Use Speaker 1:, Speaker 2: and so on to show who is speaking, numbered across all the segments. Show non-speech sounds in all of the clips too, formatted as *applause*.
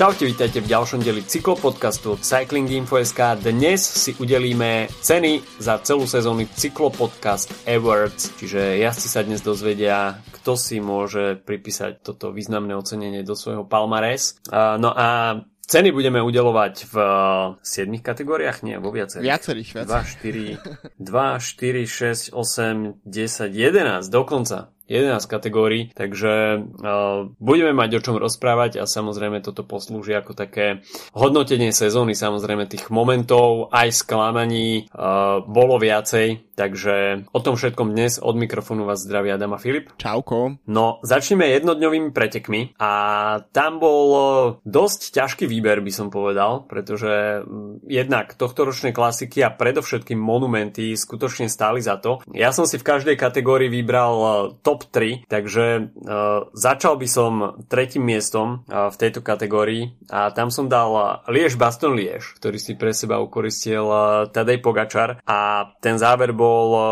Speaker 1: Čaute, vítajte v ďalšom deli cyklopodcastu od Cycling Info.sk. Dnes si udelíme ceny za celú sezónu Cyklopodcast Awards, čiže jazdci sa dnes dozvedia, kto si môže pripísať toto významné ocenenie do svojho palmares. No a Ceny budeme udelovať v 7 kategóriách, nie, vo viacerých.
Speaker 2: Viacerých,
Speaker 1: viacerých. 2, 4, 2, 4, 6, 8, 10, 11, dokonca. 11 kategórií, takže uh, budeme mať o čom rozprávať a samozrejme toto poslúži ako také hodnotenie sezóny, samozrejme tých momentov aj sklamaní uh, bolo viacej, takže o tom všetkom dnes od mikrofónu vás zdraví Adam a Filip.
Speaker 2: Čauko.
Speaker 1: No, začneme jednodňovými pretekmi a tam bol dosť ťažký výber, by som povedal, pretože jednak tohtoročné klasiky a predovšetkým monumenty skutočne stáli za to. Ja som si v každej kategórii vybral top top 3, takže uh, začal by som tretím miestom uh, v tejto kategórii. A tam som dal Liež Baston Liež, ktorý si pre seba ukoristil uh, Tadej Pogačar. A ten záver bol uh,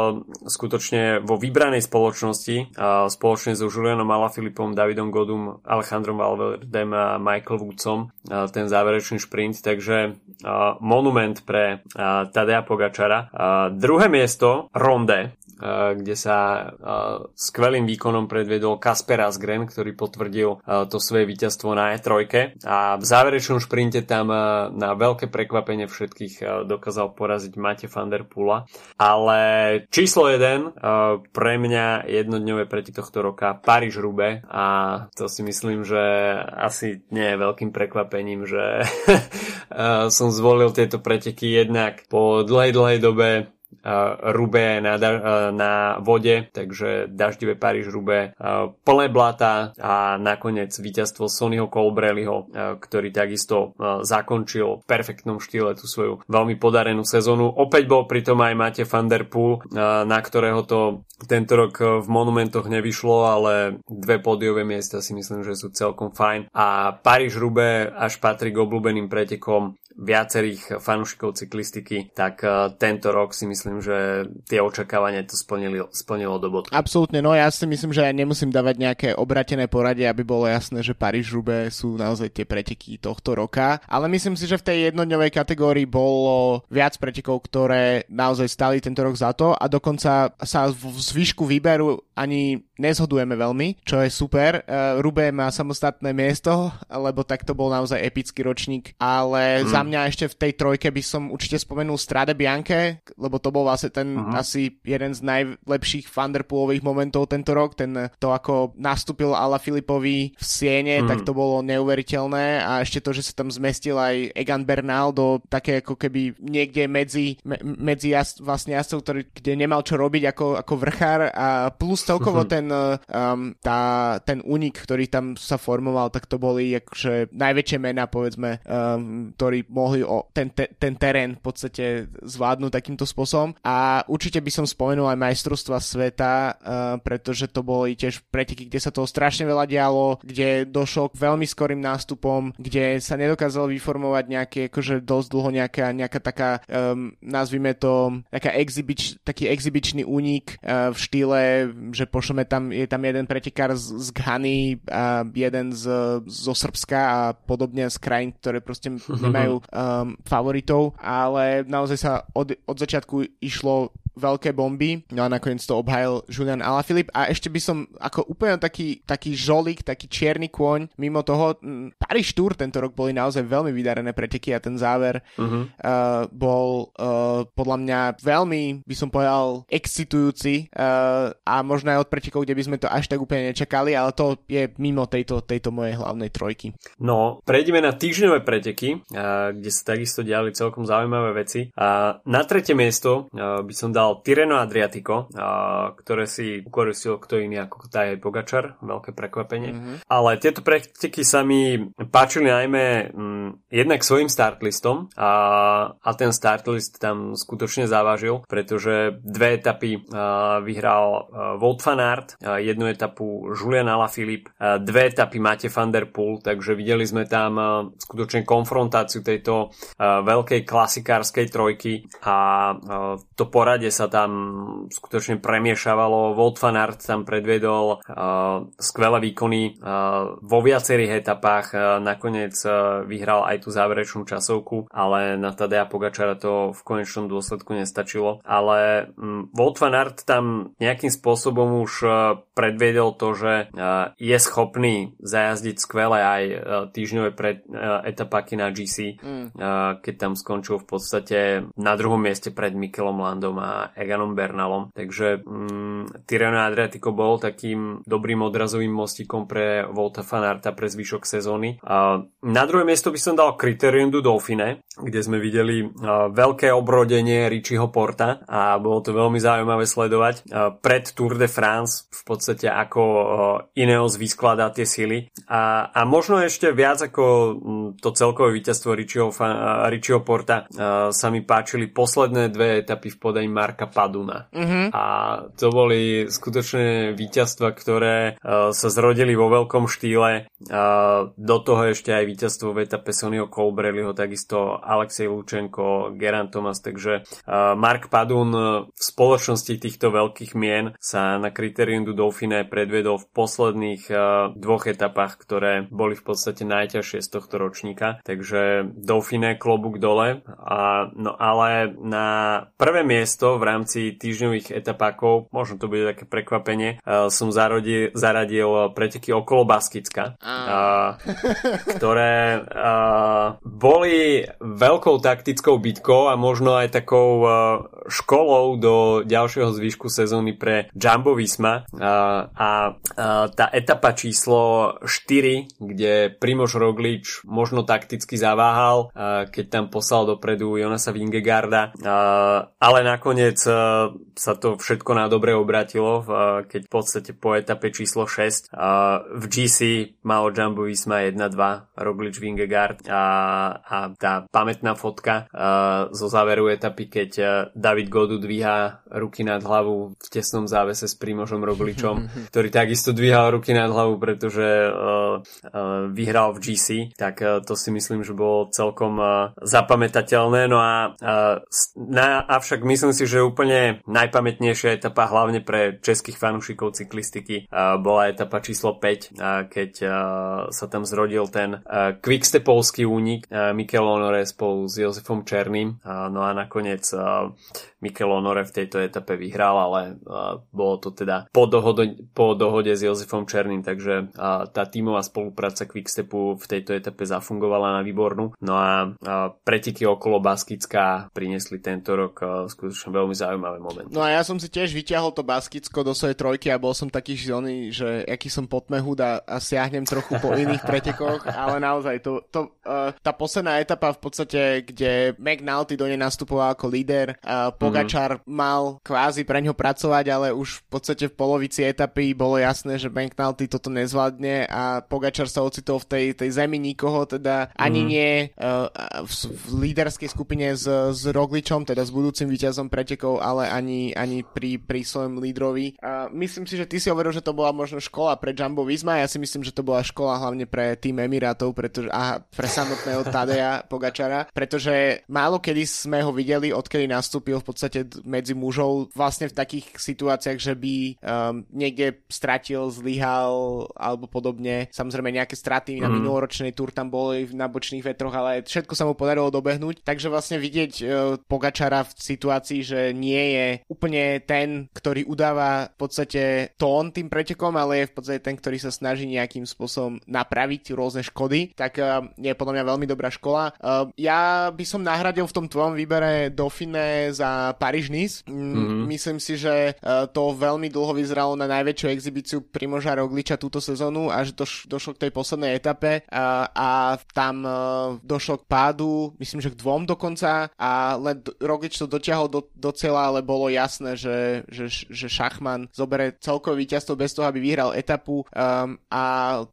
Speaker 1: skutočne vo vybranej spoločnosti uh, spoločne so Julianom Alaphilippom, Davidom Godum, Alejandrom Valverdem a Michael Woodsom uh, ten záverečný šprint, takže uh, monument pre uh, Tadeja Pogačara. Uh, druhé miesto Ronde, kde sa skvelým výkonom predvedol Kasper Asgren, ktorý potvrdil to svoje víťazstvo na E3 a v záverečnom šprinte tam na veľké prekvapenie všetkých dokázal poraziť Mate van der Pula. Ale číslo 1 pre mňa jednodňové preti tohto roka Paríž Rube a to si myslím, že asi nie je veľkým prekvapením, že *laughs* som zvolil tieto preteky jednak po dlhej, dlhej dobe Rube na, na vode, takže daždivé Paríž Rube, plné blata a nakoniec víťazstvo Sonnyho Colbrelliho, ktorý takisto zakončil v perfektnom štýle tú svoju veľmi podarenú sezónu. Opäť bol pritom aj Mate van der Poel, na ktorého to tento rok v monumentoch nevyšlo, ale dve pódiové miesta si myslím, že sú celkom fajn. A Paríž Rube až patrí k obľúbeným pretekom viacerých fanúšikov cyklistiky, tak uh, tento rok si myslím, že tie očakávania to splnilo, splnilo do bodu.
Speaker 2: Absolútne, no ja si myslím, že ja nemusím dávať nejaké obratené poradie, aby bolo jasné, že paríž rube sú naozaj tie preteky tohto roka, ale myslím si, že v tej jednodňovej kategórii bolo viac pretekov, ktoré naozaj stali tento rok za to a dokonca sa v zvyšku výberu ani nezhodujeme veľmi, čo je super. Uh, Rube má samostatné miesto, lebo tak to bol naozaj epický ročník, ale mm. za mňa ešte v tej trojke by som určite spomenul Strade Bianche, lebo to bol vlastne ten uh-huh. asi jeden z najlepších Thunderpoolových momentov tento rok, ten to ako nastúpil Ala Filipovi v Siene, uh-huh. tak to bolo neuveriteľné a ešte to, že sa tam zmestil aj Egan Bernal do také ako keby niekde medzi, me, medzi jas, vlastne jazdcov, ktorý, kde nemal čo robiť ako, ako vrchár a plus celkovo uh-huh. ten um, tá, ten únik, ktorý tam sa formoval, tak to boli akože najväčšie mená povedzme, um, ktorí mohli o ten, te, ten terén v podstate zvládnuť takýmto spôsobom. A určite by som spomenul aj majstrovstva sveta, uh, pretože to boli tiež preteky, kde sa toho strašne veľa dialo, kde došlo k veľmi skorým nástupom, kde sa nedokázalo vyformovať nejaký akože dosť dlho nejaká, nejaká taká, um, nazvime to, taká exibič, taký exibičný únik uh, v štýle, že pošleme tam, je tam jeden pretekár z, z Ghany a jeden z, zo Srbska a podobne z krajín, ktoré proste nemajú *laughs* um, favoritov, ale naozaj sa od, od začiatku išlo veľké bomby, no a nakoniec to obhajil Julian Alaphilippe a ešte by som ako úplne taký, taký žolík, taký čierny kôň, mimo toho Paris Tour tento rok boli naozaj veľmi vydarené preteky a ten záver uh-huh. uh, bol uh, podľa mňa veľmi, by som povedal, excitujúci uh, a možno aj od pretekov, kde by sme to až tak úplne nečakali, ale to je mimo tejto, tejto mojej hlavnej trojky.
Speaker 1: No, prejdeme na týždňové preteky, uh, kde sa takisto diali celkom zaujímavé veci. A na tretie miesto uh, by som dal dal Tireno Adriatico, a, ktoré si ukoristil kto iný ako Tajej Pogačar, veľké prekvapenie. Mm-hmm. Ale tieto preteky sa mi páčili najmä m, mm, jednak svojim startlistom a, a ten startlist tam skutočne závažil, pretože dve etapy a, vyhral Wout van Aert, a jednu etapu Julian Alaphilippe, a dve etapy Mate van der Poel, takže videli sme tam a, skutočne konfrontáciu tejto a, veľkej klasikárskej trojky a a, to poradie sa tam skutočne premiešavalo. Volt van Aert tam predviedol uh, skvelé výkony uh, vo viacerých etapách. Uh, nakoniec uh, vyhral aj tú záverečnú časovku, ale na Tadea Pogačara to v konečnom dôsledku nestačilo. Ale um, Volt van Aert tam nejakým spôsobom už uh, predviedol to, že uh, je schopný zajazdiť skvelé aj uh, týždňové pred, uh, etapáky na GC, mm. uh, keď tam skončil v podstate na druhom mieste pred Mikelom Landom a Eganom Bernalom. Takže um, Tirreno Adriatico bol takým dobrým odrazovým mostikom pre Volta Fanarta pre zvyšok sezóny. Uh, na druhé miesto by som dal Criterium du Dauphine, kde sme videli veľké obrodenie Richieho Porta a bolo to veľmi zaujímavé sledovať. Pred Tour de France v podstate ako Ineos vyskladá tie sily a, a možno ešte viac ako um, to celkové víťazstvo Richieho, Richieho Porta sa mi páčili posledné dve etapy v podaní Marka Paduna. Uh-huh. A to boli skutočné víťazstva, ktoré uh, sa zrodili vo veľkom štýle. Uh, do toho ešte aj víťazstvo v etape Sonio Colbrelliho, takisto Alexej Lučenko, Geran Thomas, takže uh, Mark Padun v spoločnosti týchto veľkých mien sa na Criterium du Dauphine predvedol v posledných uh, dvoch etapách, ktoré boli v podstate najťažšie z tohto ročníka, takže Dauphine klobúk dole, a, no ale na prvé miesto v rámci týždňových etapákov, možno to bude také prekvapenie, uh, som zaradil, zaradil preteky okolo Baskicka, uh, ktoré uh, boli veľkou taktickou bitkou a možno aj takou uh, školou do ďalšieho zvyšku sezóny pre Jumbo Visma. Uh, a uh, tá etapa číslo 4, kde Primož Roglič možno takticky zaváhal, uh, keď tam poslal dopredu Jonasa Vingegarda, uh, ale nakoniec uh, sa to všetko na dobre obratilo, uh, keď v podstate po etape číslo 6 uh, v GC malo Jumbo Visma 1-2 Roglič Vingegaard a, a tá pamätná fotka zo záveru etapy, keď David Godu dvíha ruky nad hlavu v tesnom závese s Primožom Rogličom, *laughs* ktorý takisto dvíhal ruky nad hlavu, pretože vyhral v GC, tak to si myslím, že bolo celkom zapamätateľné. No a, na, avšak myslím si, že úplne najpamätnejšia etapa hlavne pre českých fanúšikov cyklistiky uh, bola etapa číslo 5, uh, keď uh, sa tam zrodil ten quickstepovský únik Mikel Honore spolu s Jozefom Černým. No a nakoniec Mikel Honore v tejto etape vyhral, ale bolo to teda po, dohode, po dohode s Jozefom Černým, takže tá tímová spolupráca Quickstepu v tejto etape zafungovala na výbornú. No a preteky okolo Baskická priniesli tento rok skutočne veľmi zaujímavý moment.
Speaker 2: No a ja som si tiež vyťahol to Baskicko do svojej trojky a bol som taký žilný, že aký som potmehud a, a siahnem trochu po iných pretekoch, *laughs* ale naozaj to, to, uh, tá posledná etapa v podstate, kde McNulty do nej nastupoval ako líder, uh, Pogačar mm-hmm. mal kvázi pre ňo pracovať, ale už v podstate v polovici etapy bolo jasné, že McNulty toto nezvládne a Pogačar sa ocitol v tej, tej zemi nikoho, teda ani mm-hmm. nie uh, v, v líderskej skupine s, s Rogličom, teda s budúcim víťazom pretekov, ale ani, ani pri, pri svojom lídrovi. Uh, myslím si, že ty si hovoril, že to bola možno škola pre Jumbo Visma, ja si myslím, že to bola škola hlavne pre tým Emirátov pretože, a pre samotného Tadeja *laughs* Pogačara, pretože málo kedy sme ho videli, odkedy nastúpil v podstate medzi mužov vlastne v takých situáciách, že by um, niekde stratil, zlyhal alebo podobne. Samozrejme nejaké straty mm. na mhm. minuloročnej tur tam boli na bočných vetroch, ale všetko sa mu podarilo dobehnúť. Takže vlastne vidieť uh, Pogačara v situácii, že nie je úplne ten, ktorý udáva v podstate tón tým pretekom, ale je v podstate ten, ktorý sa snaží nejakým spôsobom napraviť rôzne škody, tak uh, je podľa mňa veľmi dobrá škola. Uh, ja by som nahradil v tom tvojom výbere Dauphine za Paríž-Nice. Mm-hmm. Myslím si, že e, to veľmi dlho vyzeralo na najväčšiu exibíciu Primoža Rogliča túto sezónu, až doš- došlo k tej poslednej etape a, a tam došlo k pádu, myslím, že k dvom dokonca a len Roglič to dotiahol do, do cieľa, ale bolo jasné, že, že, že Šachman zobere celkové víťazstvo bez toho, aby vyhral etapu. Um, a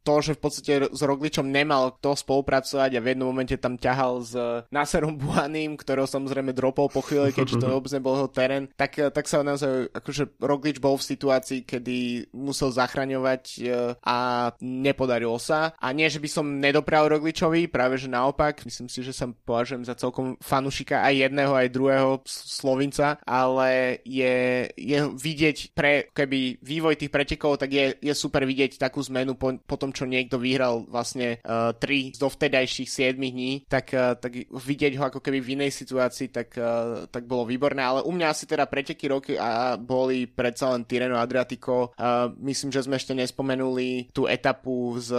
Speaker 2: to, že v podstate s Rogličom nemal kto spolupracovať a v jednom momente tam ťahal s Naserom Buanim, ktorého samozrejme dropol po chvíli, keďže to *laughs* vôbec nebol jeho terén, tak, tak sa naozaj, akože Roglič bol v situácii, kedy musel zachraňovať a nepodarilo sa. A nie, že by som nedopral Rogličovi, práve že naopak, myslím si, že sa považujem za celkom fanušika aj jedného, aj druhého Slovinca, ale je, je vidieť pre keby vývoj tých pretekov, tak je, je super vidieť takú zmenu po, po tom, čo niekto vyhral vlastne uh, 3 z dovtedajších 7 dní, tak, uh, tak vidieť ho ako keby v inej situácii, tak, uh, tak bolo výborné, ale u mňa asi teda preteky roky a boli predsa len Tireno Adriatico. Uh, myslím, že sme ešte nespomenuli tú etapu, z,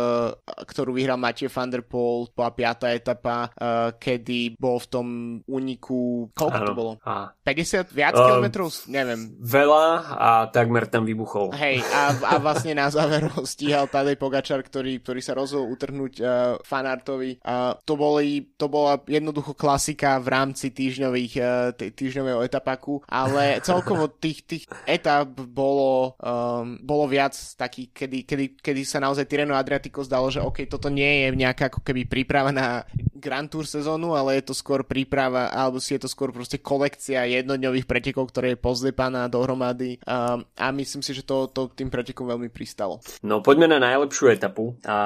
Speaker 2: ktorú vyhral Mathieu van der Poel, bola piatá etapa, uh, kedy bol v tom úniku, koľko ano. to bolo? A... 50 viac um, kilometrov? Neviem.
Speaker 1: Veľa a takmer tam vybuchol.
Speaker 2: Hej, a, a vlastne na záver ho stíhal Tadej Pogačar, ktorý, ktorý sa rozhodol utrhnúť uh, fanartovi. Uh, to, boli, to bola jednoducho klasika v rámci týždňových, uh, týždňového etapaku, ale *laughs* celkovo tých, tých etap bolo, um, bolo viac taký, kedy, kedy, kedy sa naozaj Tireno Adriatico zdalo, že OK, toto nie je nejaká ako keby príprava na Grand Tour sezónu, ale je to skôr príprava, alebo si je to skôr proste kolekcia jednodňových pretekov, ktoré je pozlepaná dohromady a, a myslím si, že to, to tým pretekom veľmi pristalo.
Speaker 1: No poďme na najlepšiu etapu a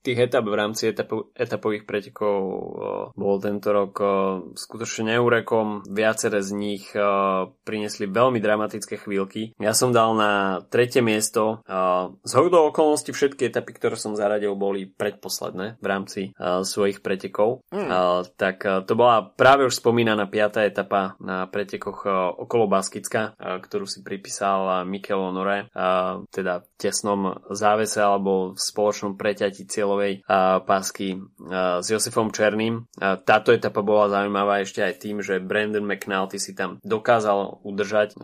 Speaker 1: tých etap v rámci etapu, etapových pretekov bol tento rok skutočne neúrekom. Viaceré z nich priniesli veľmi dramatické chvíľky. Ja som dal na tretie miesto. Z hodou okolností všetky etapy, ktoré som zaradil, boli predposledné v rámci svojich pretekov. Mm. Uh, tak uh, to bola práve už spomínaná piatá etapa na pretekoch uh, okolo Baskicka, ktorú si pripísal Mikel Honore, teda v tesnom závese alebo v spoločnom preťati cieľovej pásky s Josefom Černým. Táto etapa bola zaujímavá ešte aj tým, že Brandon McNulty si tam dokázal udržať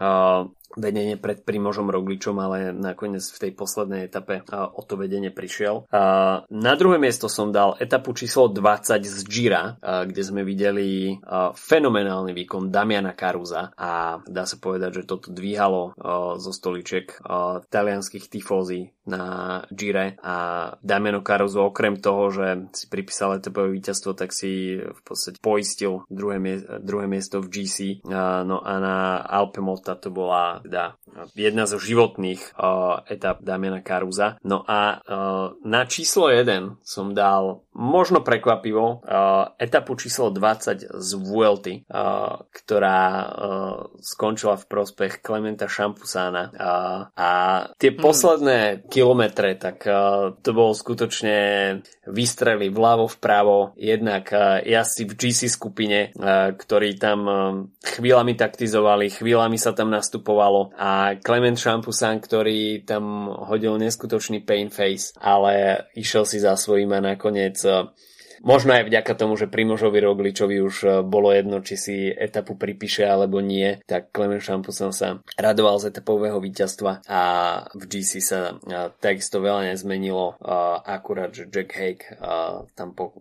Speaker 1: vedenie pred Primožom Rogličom, ale nakoniec v tej poslednej etape o to vedenie prišiel. Na druhé miesto som dal etapu číslo 20 z Gira, kde sme videli fenomenálny výkon Damiana Karuza a dá sa povedať, že toto dvíhalo zo stoliček talianských tifózy na Gire a Damiano Caruso okrem toho, že si pripísal etapové víťazstvo, tak si v podstate poistil druhé, druhé miesto v GC. No a na Alpe to bola teda jedna zo životných uh, etap Damiana Karuza. No a uh, na číslo 1 som dal možno prekvapivo uh, etapu číslo 20 z Vuelty, uh, ktorá uh, skončila v prospech Klementa Šampusána. Uh, a tie mm. posledné kilometre, tak uh, to bolo skutočne vystrely vľavo vpravo, jednak uh, jazdci v GC skupine, uh, ktorí tam uh, chvíľami taktizovali, chvíľami sa tam nastupovalo stalo. A Clement Champusan, ktorý tam hodil neskutočný pain face, ale išiel si za svojím a nakoniec Možno aj vďaka tomu, že Primožovi Rogličovi už e, bolo jedno, či si etapu pripíše alebo nie, tak Clement Champusan sa radoval z etapového víťazstva a v GC sa e, takisto veľa nezmenilo, e, akurát, že Jack Hake tam po,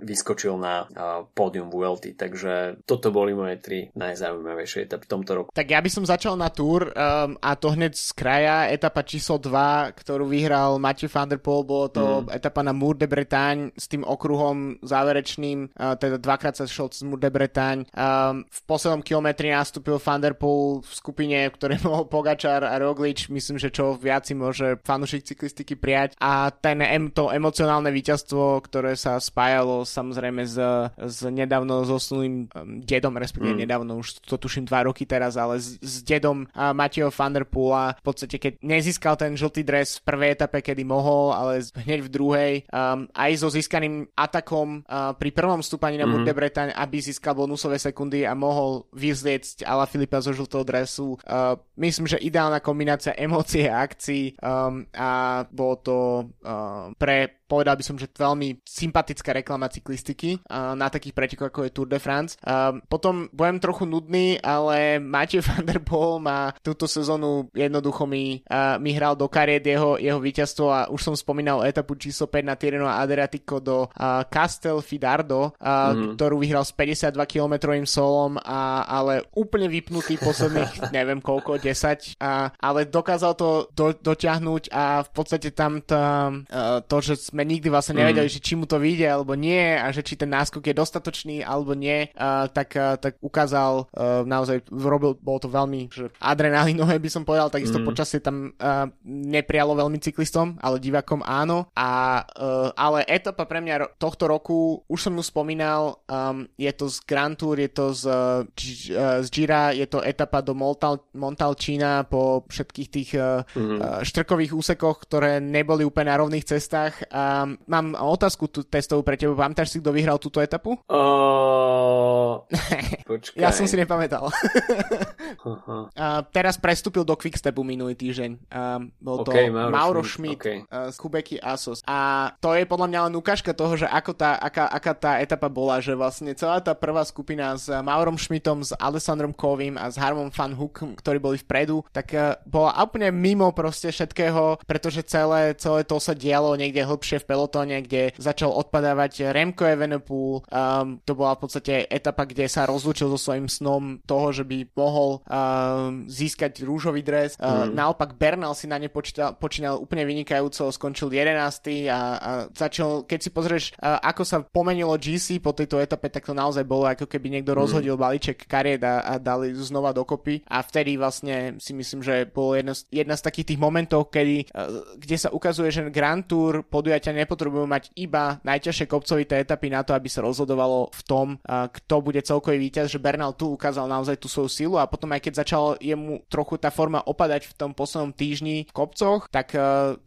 Speaker 1: vyskočil na pódium VLT, takže toto boli moje tri najzaujímavejšie etapy v tomto roku.
Speaker 2: Tak ja by som začal na Tour um, a to hneď z kraja, etapa číslo 2, ktorú vyhral Matthew van der Poel, bolo to mm. etapa na Mour de Bretagne s tým okruhom záverečným, uh, teda dvakrát sa šel z Mour de Bretagne. Um, v poslednom kilometri nastúpil Van Der Poel v skupine, v ktorej *laughs* bol Pogačar a Roglič. Myslím, že čo viac si môže fanúšik cyklistiky prijať. A ten, to emocionálne víťazstvo, ktoré sa spájalo samozrejme s, s nedávno zosnulým um, dedom, respektíve mm. nedávno, už to tuším dva roky teraz, ale s, s dedom uh, Mateo Van Der Poola. V podstate, keď nezískal ten žltý dres v prvej etape, kedy mohol, ale hneď v druhej, um, aj so získaným atakom uh, pri prvom stúpaní na mm-hmm. Bretagne, aby získal bonusové sekundy a mohol vyzliecť Ala Filipa zo žltého dresu. Uh, myslím, že ideálna kombinácia *laughs* emócie a akcií um, a bolo to uh, pre povedal by som, že veľmi sympatická reklama cyklistiky uh, na takých pretekoch ako je Tour de France. Uh, potom budem trochu nudný, ale Matej *laughs* van der Poel má túto sezónu jednoducho mi, uh, mi hral do kariet jeho, jeho víťazstvo a už som spomínal etapu číslo 5 na Tireno Adriatico do uh, Castel Fidardo, uh, mm. ktorú vyhral s 52 km solom, a, ale úplne vypnutý posledných *laughs* neviem koľko, 10, a, ale dokázal to do, dotiahnuť a v podstate tam tá, uh, to, že sme nikdy vlastne nevedeli, mm. že či mu to vyjde alebo nie a že či ten náskok je dostatočný alebo nie, uh, tak, uh, tak ukázal uh, naozaj, robil, bolo to veľmi že adrenalinové by som povedal, takisto mm. počasie tam uh, neprialo veľmi cyklistom, ale divákom áno. A, uh, ale etapa pre mňa tohto roku, už som ju spomínal, um, je to z Grand Tour, je to z, uh, z Gira, je to etapa do Montal, Montalčína po všetkých tých uh, mm. uh, štrkových úsekoch, ktoré neboli úplne na rovných cestách. Um, mám otázku tu testovú pre teba. Pamätáš si, kto vyhral túto etapu?
Speaker 1: Uh, *laughs*
Speaker 2: ja som si nepamätal. uh-huh. uh, teraz prestúpil do Quickstepu minulý týždeň. Uh, bol to okay, Mauro, Mauro Schmidt, Schmidt okay. uh, z Kubeky Asos. A to je podľa mňa len ukážka toho, že ako tá, aká, aká tá etapa bola, že vlastne celá tá prvá skupina s Maurom Schmidtom, s Alessandrom Kovim a s Harmom Van Hook, ktorí boli vpredu, tak uh, bola úplne mimo proste všetkého, pretože celé, celé to sa dialo niekde hlbšie v pelotóne, kde začal odpadávať Remco Evenepoel. Um, to bola v podstate etapa, kde sa rozlúčil so svojím snom toho, že by mohol um, získať rúžový dres. Uh, mm. Naopak Bernal si na ne počítal, počínal úplne vynikajúco, skončil 11. a, a začal, keď si pozrieš, uh, ako sa pomenilo GC po tejto etape, tak to naozaj bolo ako keby niekto mm. rozhodil balíček kariet a, a dali znova dokopy. A vtedy vlastne si myslím, že bolo jedna, jedna z takých tých momentov, kedy, uh, kde sa ukazuje, že Grand Tour podujatia nepotrebujú mať iba najťažšie kopcovité etapy na to, aby sa rozhodovalo v tom, kto bude celkový víťaz, že Bernal tu ukázal naozaj tú svoju silu a potom aj keď začal jemu trochu tá forma opadať v tom poslednom týždni v kopcoch, tak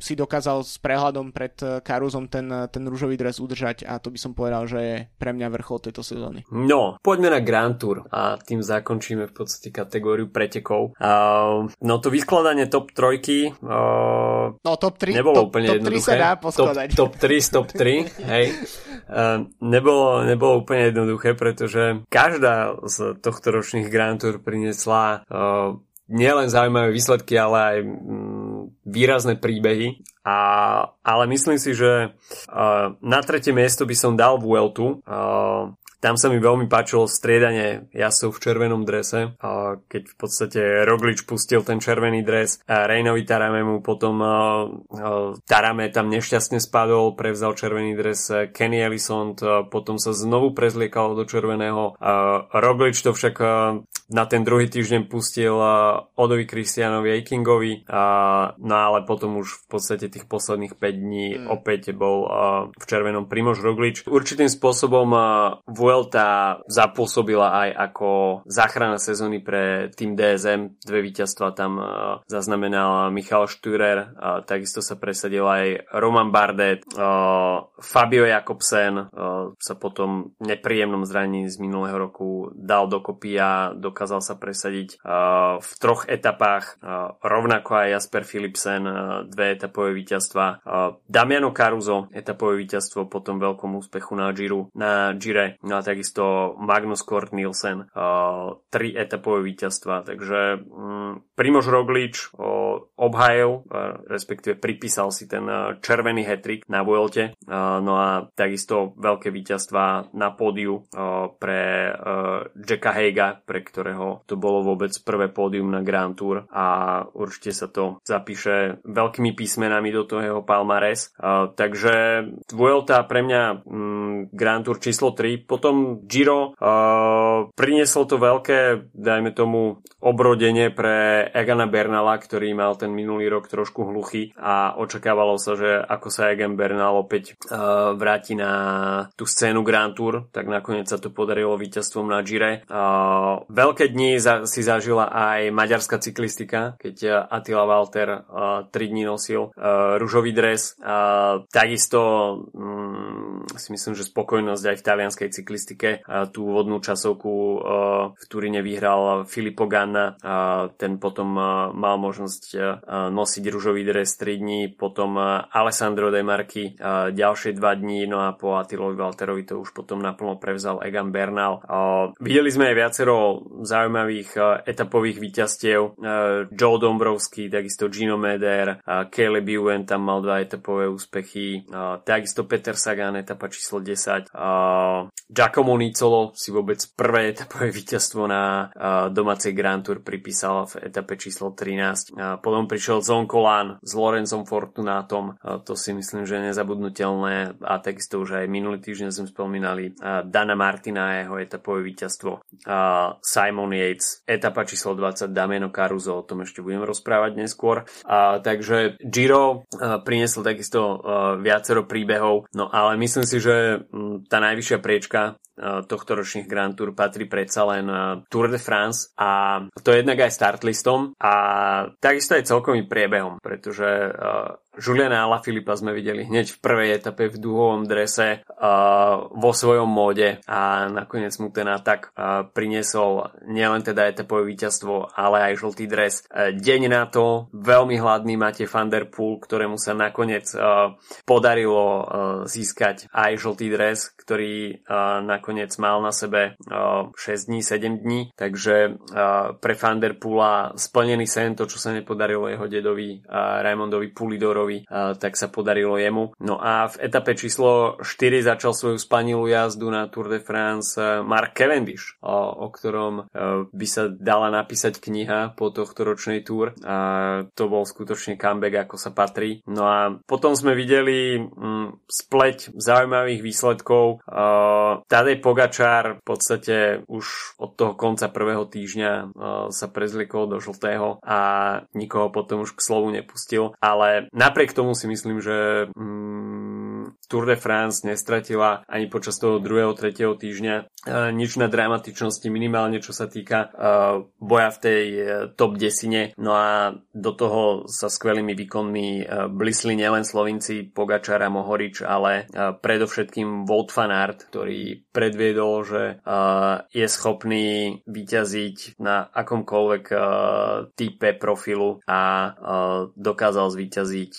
Speaker 2: si dokázal s prehľadom pred Karuzom ten, ten rúžový dres udržať a to by som povedal, že je pre mňa vrchol tejto sezóny.
Speaker 1: No, poďme na Grand Tour a tým zakončíme v podstate kategóriu pretekov. Uh, no to vyskladanie top trojky uh,
Speaker 2: no, top 3,
Speaker 1: nebolo
Speaker 2: top,
Speaker 1: úplne
Speaker 2: top
Speaker 1: jednoduché.
Speaker 2: 3 sa dá poskladať.
Speaker 1: Top, top 3 z top 3, hej. Nebolo, nebolo úplne jednoduché, pretože každá z tohto ročných Grand Tour priniesla nielen zaujímavé výsledky, ale aj mm, výrazné príbehy. A, ale myslím si, že na tretie miesto by som dal Vueltu. Tam sa mi veľmi páčilo striedanie jasov v červenom drese, keď v podstate Roglič pustil ten červený dres a Reynovi Taramemu, potom Tarame tam nešťastne spadol, prevzal červený dres Kenny Ellison, potom sa znovu prezliekal do červeného. Roglič to však na ten druhý týždeň pustil Odovi Kristianovi Eikingovi, no ale potom už v podstate tých posledných 5 dní mm. opäť bol v červenom Primož Roglič. Určitým spôsobom v Vuelta zapôsobila aj ako záchrana sezóny pre tým DSM. Dve víťazstva tam uh, zaznamenal Michal Štürer, uh, takisto sa presadil aj Roman Bardet, uh, Fabio Jakobsen uh, sa potom nepríjemnom zranení z minulého roku dal dokopy a dokázal sa presadiť v troch etapách, rovnako aj Jasper Philipsen, dve etapové víťazstva, Damiano Caruso, etapové víťazstvo, potom veľkom úspechu na Giro, na Gire, no a takisto Magnus Kort Nielsen, tri etapové víťazstva, takže um, Primož Roglič obhajil, respektíve pripísal si ten červený hetrik na Vuelte, no a takisto veľké víťazstva na pódiu pre Jacka Heiga, pre ktorého to bolo vôbec prvé pódium na Grand Tour a určite sa to zapíše veľkými písmenami do toho jeho palmares. Takže Vuelta pre mňa um, Grand Tour číslo 3, potom potom Giro uh, prinieslo to veľké, dajme tomu, obrodenie pre Egana Bernala, ktorý mal ten minulý rok trošku hluchý a očakávalo sa, že ako sa Egan Bernal opäť uh, vráti na tú scénu Grand Tour, tak nakoniec sa to podarilo víťazstvom na Gire. Uh, veľké dni za, si zažila aj maďarská cyklistika, keď Attila Walter uh, 3 dní nosil uh, ružový dres. Uh, takisto um, si myslím, že spokojnosť aj v talianskej cyklistike. Tú úvodnú časovku v Turíne vyhral Filippo Ganna. Ten potom mal možnosť nosiť ružový dres 3 dní, potom Alessandro De Marchi ďalšie 2 dní, no a po Attilovi Walterovi to už potom naplno prevzal Egan Bernal. Videli sme aj viacero zaujímavých etapových víťazstiev. Joe Dombrovský, takisto Gino Meder, Caleb Ewan tam mal dva etapové úspechy, takisto Peter Sagan etap etapa číslo 10. Uh, Giacomo Nicolo si vôbec prvé etapové víťazstvo na uh, domácej Grand Tour pripísal v etape číslo 13. Uh, potom prišiel Zonkolan s Lorenzom Fortunátom, uh, to si myslím, že je nezabudnutelné a takisto už aj minulý týždeň sme spomínali uh, Dana Martina a jeho etapové víťazstvo. Uh, Simon Yates, etapa číslo 20 Damiano Caruso, o tom ešte budem rozprávať neskôr. Uh, takže Giro uh, priniesol takisto uh, viacero príbehov, no ale myslím si, že um, tá najvyššia priečka tohto ročných Grand Tour patrí predsa len Tour de France a to je jednak aj start listom a takisto aj celkovým priebehom, pretože Juliana Filipa sme videli hneď v prvej etape v dúhovom drese uh, vo svojom móde a nakoniec mu ten atak uh, priniesol nielen teda etapové víťazstvo, ale aj žltý dres. Uh, deň na to veľmi hladný máte Van Der Poel, ktorému sa nakoniec uh, podarilo uh, získať aj žltý dres, ktorý uh, nakoniec mal na sebe uh, 6 dní, 7 dní, takže uh, pre Van Der Poola splnený sen, to čo sa nepodarilo jeho dedovi uh, Raimondovi Pulidorovi tak sa podarilo jemu. No a v etape číslo 4 začal svoju spanilú jazdu na Tour de France e, Mark Cavendish, o, ktorom e, by sa dala napísať kniha po tohto ročnej Tour. A to bol skutočne comeback, ako sa patrí. No a potom sme videli mm, spleť zaujímavých výsledkov. Tadej Pogačár v podstate už od toho konca prvého týždňa sa prezliekol do žltého a nikoho potom už k slovu nepustil. Ale napriek napriek tomu si myslím, že mm, Tour de France nestratila ani počas toho druhého, tretieho týždňa e, nič na dramatičnosti, minimálne čo sa týka e, boja v tej e, top desine. No a do toho sa skvelými výkonmi blisli nielen Slovinci Pogačar a Mohorič, ale predovšetkým Wout van Aert, ktorý predviedol, že je schopný vyťaziť na akomkoľvek type profilu a dokázal zvíťaziť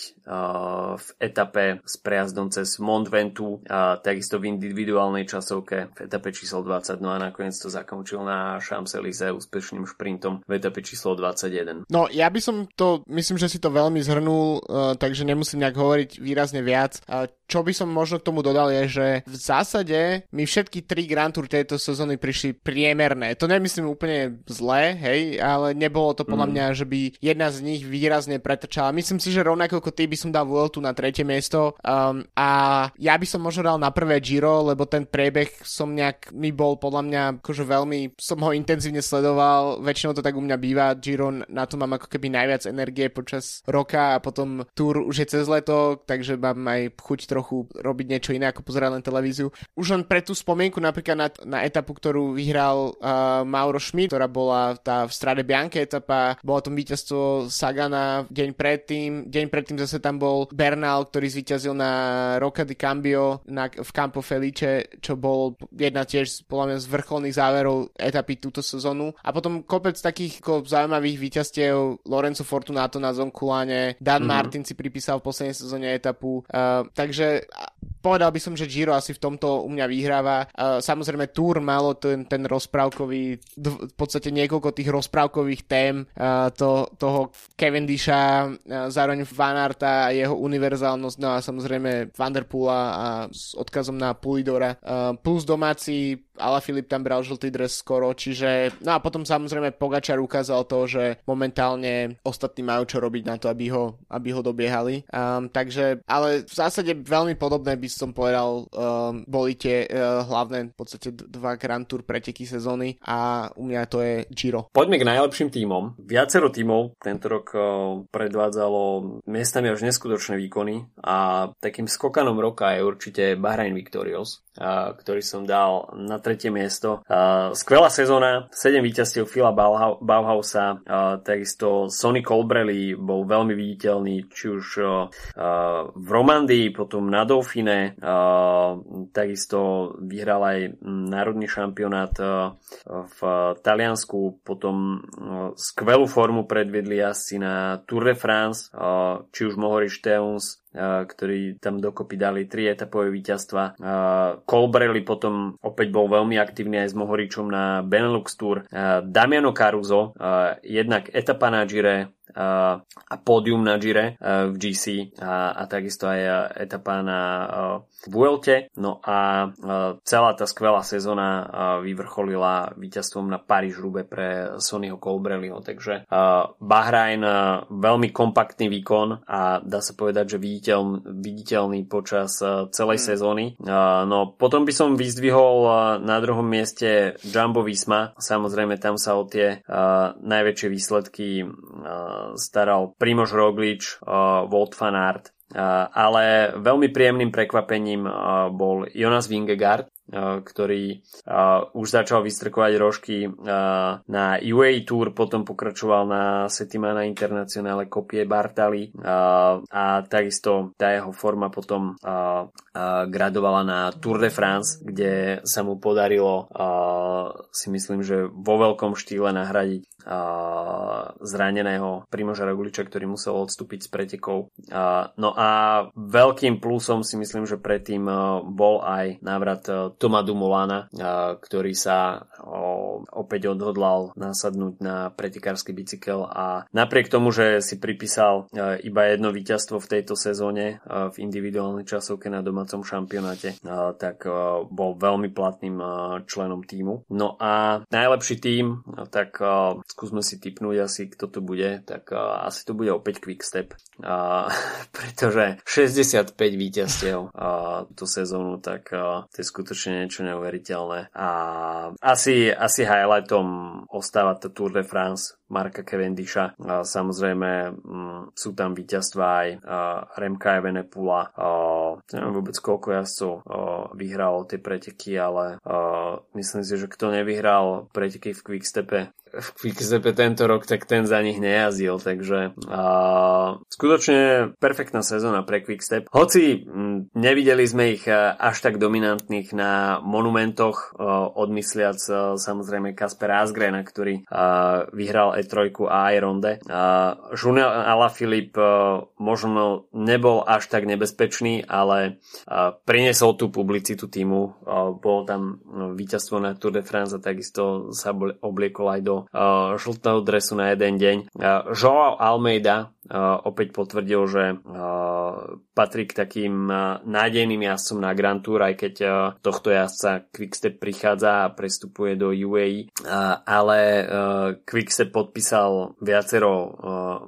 Speaker 1: v etape s prejazdom cez Mont Ventoux, takisto v individuálnej časovke v etape číslo 20, no a nakoniec to zakončil na Champs-Élysées úspešným šprintom v etape číslo 21.
Speaker 2: No ja by som to, myslím, že si to veľmi zhrnul, uh, takže nemusím nejak hovoriť výrazne viac. Čo by som možno k tomu dodal je, že v zásade mi všetky tri Grand Tour tejto sezóny prišli priemerné. To nemyslím úplne zlé, hej, ale nebolo to podľa mm. mňa, že by jedna z nich výrazne pretrčala. Myslím si, že rovnako ako ty by som dal Vueltu na tretie miesto um, a ja by som možno dal na prvé Giro, lebo ten priebeh som nejak, mi bol podľa mňa akože veľmi, som ho intenzívne sledoval, väčšinou to tak u mňa býva, Giro na to mám ako keby najviac energie počas roka a potom Tour už je cez leto, takže mám aj chuť trochu trochu robiť niečo iné ako pozerať len televíziu. Už len pre tú spomienku napríklad na, na etapu, ktorú vyhral uh, Mauro Schmidt, ktorá bola tá v strade Bianche etapa, bolo to víťazstvo Sagana deň predtým, deň predtým zase tam bol Bernal, ktorý zvíťazil na Roca di Cambio na, v Campo Felice, čo bol jedna tiež podľa mňa z vrcholných záverov etapy túto sezónu. A potom kopec takých ako, zaujímavých víťazstiev Lorenzo Fortunato na Zonkuláne, Dan mm-hmm. Martin si pripísal v poslednej sezóne etapu. Uh, takže uh, povedal by som, že Giro asi v tomto u mňa vyhráva. Samozrejme Tour malo ten, ten rozprávkový, v podstate niekoľko tých rozprávkových tém to, toho Cavendisha, zároveň Van Arta a jeho univerzálnosť, no a samozrejme Vanderpoola a s odkazom na Pulidora. Plus domáci ale Filip tam bral žltý dres skoro, čiže no a potom samozrejme Pogačar ukázal to, že momentálne ostatní majú čo robiť na to, aby ho, aby ho dobiehali. Um, takže, ale v zásade veľmi podobné by som povedal, um, boli tie uh, hlavné v podstate dva Grand Tour preteky sezóny a u mňa to je Giro.
Speaker 1: Poďme k najlepším tímom. Viacero tímov tento rok uh, predvádzalo miestami až neskutočné výkony a takým skokanom roka je určite Bahrain Victorious, uh, ktorý som dal na tretie miesto. Skvelá sezóna, 7 víťazstiev Fila Bauhausa, takisto Sonny Colbrelli bol veľmi viditeľný, či už v Romandii, potom na Dauphine, takisto vyhral aj národný šampionát v Taliansku, potom skvelú formu predviedli asi na Tour de France, či už Mohorič Teuns, ktorí tam dokopy dali tri etapové víťazstva. Colbrelli potom opäť bol veľmi aktívny aj s Mohoričom na Benelux Tour. Damiano Caruso, jednak etapa na Gire, a pódium na Gire v GC a, a takisto aj etapa na Vuelte. No a celá tá skvelá sezóna vyvrcholila víťazstvom na Paríž-Rube pre Sonnyho Colbrelliho, takže Bahrajn veľmi kompaktný výkon a dá sa povedať, že viditeľ, viditeľný počas celej mm. sezóny. No potom by som vyzdvihol na druhom mieste Jumbo Visma. Samozrejme tam sa o tie najväčšie výsledky staral Primož Roglič, Wout van Aert, ale veľmi príjemným prekvapením bol Jonas Vingegaard, ktorý už začal vystrkovať rožky na UAE Tour, potom pokračoval na Settimana Internacionale kopie Bartali a takisto tá jeho forma potom gradovala na Tour de France, kde sa mu podarilo si myslím, že vo veľkom štýle nahradiť zraneného Primoža Rogliča, ktorý musel odstúpiť z pretekov. No a veľkým plusom si myslím, že predtým bol aj návrat Toma Dumolana, ktorý sa opäť odhodlal nasadnúť na pretekársky bicykel a napriek tomu, že si pripísal iba jedno víťazstvo v tejto sezóne v individuálnej časovke na domácom šampionáte, tak bol veľmi platným členom týmu. No a najlepší tým, tak skúsme si typnúť asi, kto to bude, tak asi to bude opäť Quickstep, *laughs* pretože 65 víťazstiev tú sezónu, tak to je skutočne niečo neuveriteľné. A asi, asi highlightom ostáva to Tour de France Marka Cavendisha. Samozrejme mm, sú tam víťazstva aj Remka Evenepula. Neviem vôbec koľko jazdcov vyhralo tie preteky, ale myslím si, že kto nevyhral preteky v Quickstepe v Quickstepe tento rok, tak ten za nich nejazdil, takže a, skutočne perfektná sezóna pre Quickstep. Hoci m, nevideli sme ich až tak dominantných na monumentoch, a, odmysliac a, samozrejme Kasper Asgrena, ktorý a, vyhral E3 a aj Ronde. A, Julian Alaphilippe a, možno nebol až tak nebezpečný, ale a, priniesol tú publicitu týmu. A, bol tam no, víťazstvo na Tour de France a takisto sa obliekol aj do uh, žltého dresu na jeden deň. Uh, Joao Almeida uh, opäť potvrdil, že uh, patrí k takým uh, nádejným jazdcom na Grand Tour, aj keď uh, tohto jazdca Quickstep prichádza a prestupuje do UAE. Uh, ale uh, Quickstep podpísal viacero uh,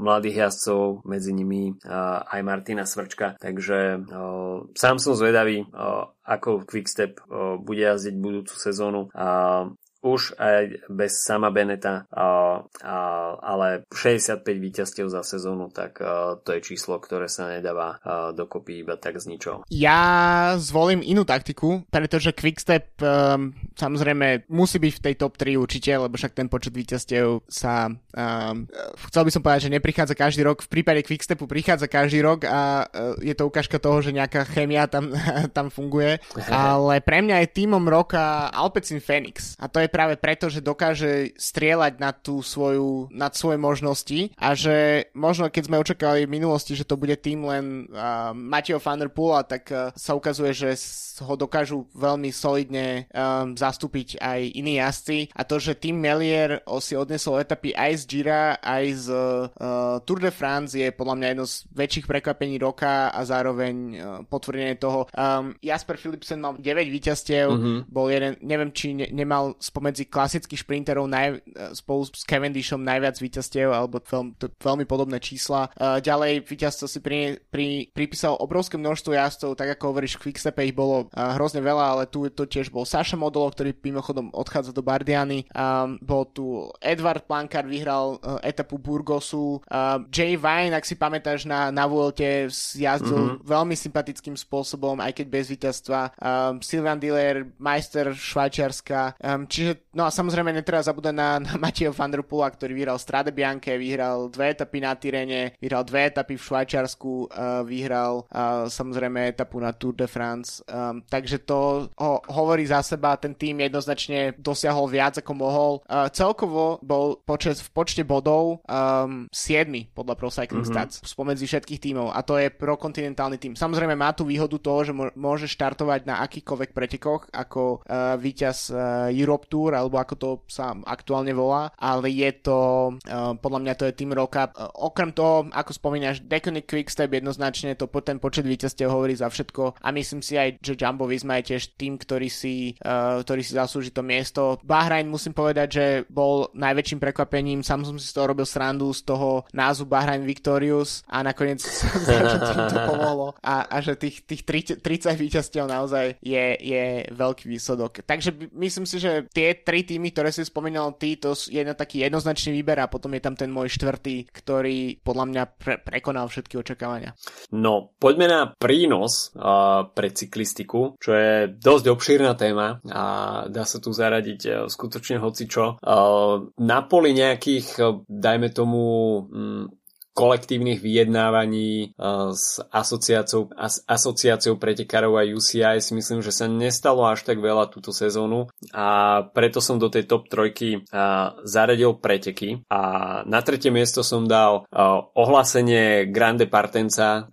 Speaker 1: mladých jazdcov, medzi nimi uh, aj Martina Svrčka, takže uh, sám som zvedavý, uh, ako Quickstep uh, bude jazdiť budúcu sezónu. Uh, už aj bez sama Beneta, a, a, ale 65 víťazstiev za sezónu, tak a, to je číslo, ktoré sa nedáva a, dokopy iba tak z ničoho.
Speaker 2: Ja zvolím inú taktiku, pretože Quickstep um, samozrejme musí byť v tej top 3 určite, lebo však ten počet víťazstiev sa um, chcel by som povedať, že neprichádza každý rok. V prípade Quickstepu prichádza každý rok a uh, je to ukážka toho, že nejaká chemia tam, *laughs* tam funguje. *laughs* Ale pre mňa je týmom roka Alpecin Phoenix. A to je práve preto, že dokáže strieľať na tú svoju, nad svoje možnosti a že možno keď sme očakávali v minulosti, že to bude tým len uh, Mateo van der Poola, tak uh, sa ukazuje, že ho dokážu veľmi solidne um, zastúpiť aj iní jazdci a to, že tým Melier si odnesol etapy aj z Gira, aj z uh, Tour de France je podľa mňa jedno z väčších prekvapení roka a zároveň uh, potvrdenie toho. Um, Jasper Philipsen mal 9 víťazstiev, mm-hmm. bol jeden, neviem či ne, nemal spomedzi klasických šprinterov naj, spolu s Cavendishom najviac víťazstiev, alebo veľ, to, veľmi podobné čísla. Uh, ďalej víťazstvo si pri, pri, pripísal obrovské množstvo jazdcov, tak ako hovoríš, v Quickstepe ich bolo uh, hrozne veľa, ale tu to tiež bol Saša Modolo, ktorý mimochodom odchádza do Bardiany. Um, bol tu Edward Plankard, vyhral uh, etapu Burgosu. Uh, Jay Vine, ak si pamätáš, na, na Vuelte jazdil mm-hmm. veľmi sympatickým spôsobom, aj keď bez víťazstva. Um, Sylvain Diller, majster Švajčiarska. Um, čiže No a samozrejme netreba zabúdať na, na Mateo van der Pula, ktorý vyhral Strade Bianche, vyhral dve etapy na Tyrene, vyhral dve etapy v Švajčiarsku, uh, vyhral uh, samozrejme etapu na Tour de France. Um, takže to ho, hovorí za seba, ten tým jednoznačne dosiahol viac ako mohol. Uh, celkovo bol počet, v počte bodov um, 7 podľa Pro Cycling mm-hmm. Stats spomedzi všetkých tímov a to je prokontinentálny tým. Samozrejme má tu výhodu toho, že môže štartovať na akýchkoľvek pretekoch ako uh, víťaz uh, Europe Tour Tour, alebo ako to sa aktuálne volá, ale je to, uh, podľa mňa to je tým roka. Uh, okrem toho, ako spomínaš, Deconic Quickstep jednoznačne to ten počet víťazstiev hovorí za všetko a myslím si aj, že Jumbo Visma je tiež tým, ktorý si, uh, ktorý si zaslúži to miesto. Bahrain musím povedať, že bol najväčším prekvapením, sám som si z toho robil srandu z toho názvu Bahrain Victorious a nakoniec sa *laughs* to pomohlo a, a že tých, tých 30, 30 víťazstiev naozaj je, je veľký výsledok. Takže myslím si, že tie tri týmy, ktoré si spomínal ty, to je na taký jednoznačný výber a potom je tam ten môj štvrtý, ktorý podľa mňa pre, prekonal všetky očakávania.
Speaker 1: No, poďme na prínos uh, pre cyklistiku, čo je dosť obšírna téma a dá sa tu zaradiť uh, skutočne hoci čo. Uh, na poli nejakých, uh, dajme tomu, um, kolektívnych vyjednávaní uh, s asociáciou, as, asociáciou pretekárov a UCI si myslím, že sa nestalo až tak veľa túto sezónu a preto som do tej top trojky uh, zaradil preteky a na tretie miesto som dal uh, ohlásenie Grande Partenca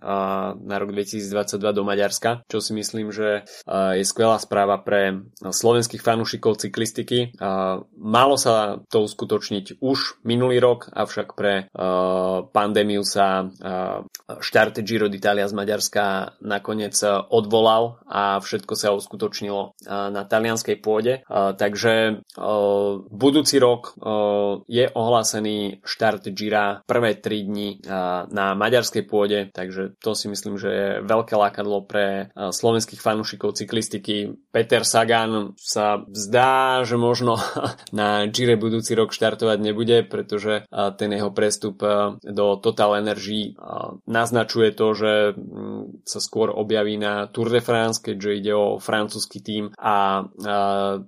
Speaker 1: na rok 2022 do Maďarska, čo si myslím, že je skvelá správa pre slovenských fanúšikov cyklistiky. Malo sa to uskutočniť už minulý rok, avšak pre pán pandémiu sa štart Giro d'Italia z Maďarska nakoniec odvolal a všetko sa uskutočnilo na talianskej pôde. Takže budúci rok je ohlásený štart Gira prvé 3 dni na maďarskej pôde, takže to si myslím, že je veľké lákadlo pre slovenských fanúšikov cyklistiky. Peter Sagan sa zdá, že možno *laughs* na Gire budúci rok štartovať nebude, pretože ten jeho prestup do Total Energy naznačuje to, že mm, sa skôr objaví na Tour de France, keďže ide o francúzsky tým a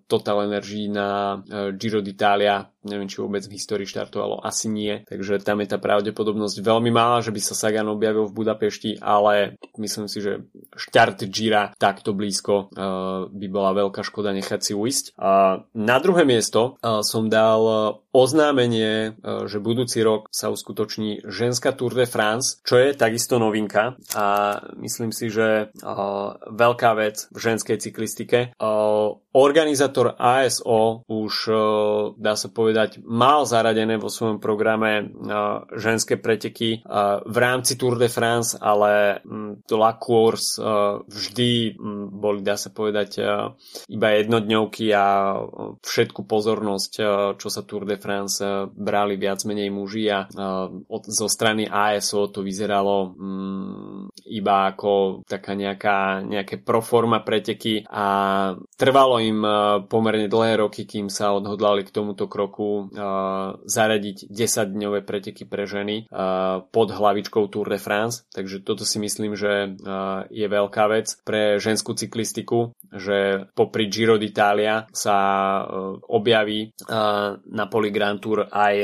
Speaker 1: Total Energy na e, Giro d'Italia. Neviem, či vôbec v histórii štartovalo, asi nie, takže tam je tá pravdepodobnosť veľmi malá, že by sa Sagan objavil v Budapešti, ale myslím si, že štart Gira takto blízko uh, by bola veľká škoda nechať si uísť. Na druhé miesto uh, som dal oznámenie, že budúci rok sa uskutoční ženská Tour de France, čo je takisto novinka. A myslím si, že veľká vec v ženskej cyklistike. Organizátor ASO už, uh, dá sa povedať, mal zaradené vo svojom programe uh, ženské preteky uh, v rámci Tour de France, ale La Course vždy boli, dá sa povedať, iba jednodňovky a všetku pozornosť, čo sa Tour de France brali viac menej muži a zo strany ASO to vyzeralo iba ako taká nejaká, nejaké proforma preteky a trvalo im uh, pomerne dlhé roky, kým sa odhodlali k tomuto kroku roku uh, zaradiť 10-dňové preteky pre ženy uh, pod hlavičkou Tour de France, takže toto si myslím, že je veľká vec pre ženskú cyklistiku, že popri Giro d'Italia sa objaví na poli Grand Tour aj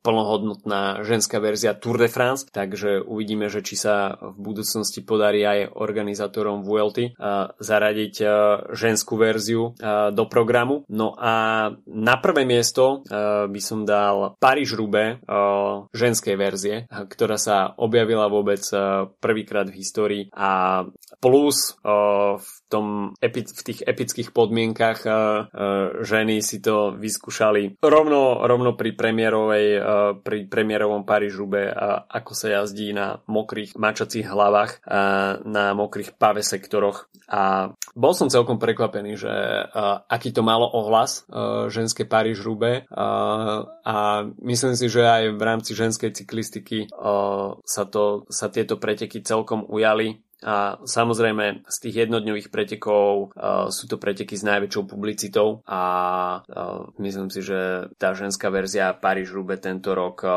Speaker 1: plnohodnotná ženská verzia Tour de France, takže uvidíme, že či sa v budúcnosti podarí aj organizátorom VLT uh, zaradiť uh, ženskú verziu uh, do programu. No a na prvé miesto by som dal Paríž-Rube ženskej verzie, ktorá sa objavila vôbec prvýkrát v histórii a plus v tom v tých epických podmienkach ženy si to vyskúšali rovno, rovno pri premiérovej pri premiérovom Paríž-Rube ako sa jazdí na mokrých mačacích hlavách na mokrých pave sektoroch a bol som celkom prekvapený, že aký to malo ohlas ženské Paríž-Rube a myslím si, že aj v rámci ženskej cyklistiky sa, to, sa tieto preteky celkom ujali a samozrejme z tých jednodňových pretekov uh, sú to preteky s najväčšou publicitou a uh, myslím si, že tá ženská verzia paríž rube tento rok uh,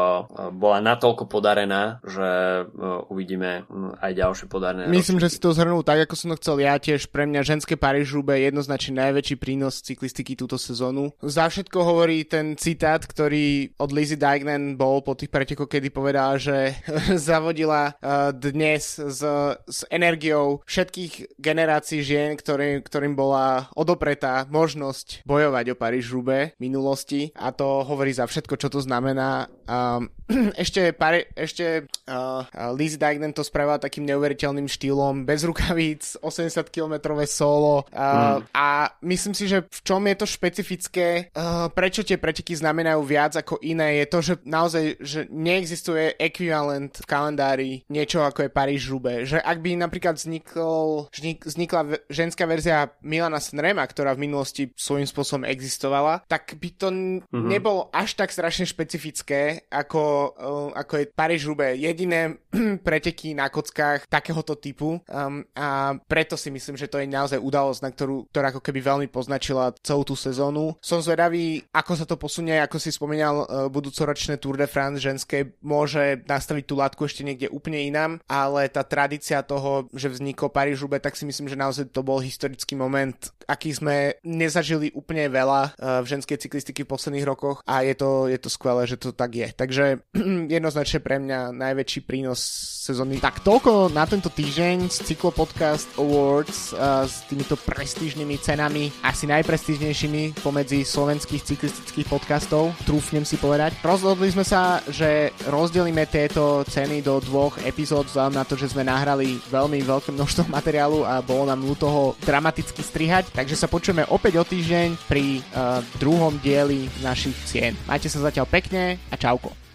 Speaker 1: bola natoľko podarená, že uh, uvidíme uh, aj ďalšie podarené.
Speaker 2: Myslím, ročníky. že si to zhrnul tak, ako som to chcel ja tiež. Pre mňa ženské paríž rube je jednoznačne najväčší prínos cyklistiky túto sezónu. Za všetko hovorí ten citát, ktorý od Lizzy Dignan bol po tých pretekoch, kedy povedala, že *laughs* zavodila uh, dnes z, z energiou všetkých generácií žien, ktorý, ktorým bola odopretá možnosť bojovať o Paríž-Roubaix v minulosti a to hovorí za všetko, čo to znamená. Um, *clears throat* ešte, pare, ešte uh, Liz Dignan to spravila takým neuveriteľným štýlom, bez rukavíc, 80 km solo uh, mm. a myslím si, že v čom je to špecifické, uh, prečo tie preteky znamenajú viac ako iné, je to, že naozaj že neexistuje ekvivalent v kalendári niečo ako je Paríž Žube. Že ak by napríklad vznikol, vznikla ženská verzia Milana Snrema, ktorá v minulosti svojím spôsobom existovala, tak by to mm-hmm. nebolo až tak strašne špecifické ako uh, ako je Paríž Rube, jediné *clears throat* preteky na kockách takéhoto typu um, a preto si myslím, že to je naozaj udalosť, na ktorú, ktorá ako keby veľmi poznačila celú tú sezónu. Som zvedavý, ako sa to posunie, ako si spomínal, uh, budúcoročné Tour de France ženské môže nastaviť tú látku ešte niekde úplne inám, ale tá tradícia toho, že vznikol Paríž Rube, tak si myslím, že naozaj to bol historický moment, aký sme nezažili úplne veľa uh, v ženskej cyklistiky v posledných rokoch a je to, je to skvelé, že to tak je. Takže *clears throat* jednoznačne pre mňa najväčší prínos sezóny. Tak toľko na tento týždeň z Cyklo Podcast Awards uh, s týmito prestížnymi cenami, asi najprestížnejšími pomedzi slovenských cyklistických podcastov, trúfnem si povedať. Rozhodli sme sa, že rozdelíme tieto ceny do dvoch epizód vzhľadom na to, že sme nahrali veľmi veľké množstvo materiálu a bolo nám toho dramaticky strihať, takže sa počujeme opäť o týždeň pri uh, druhom dieli našich cien. Majte sa zatiaľ pekne a čauko.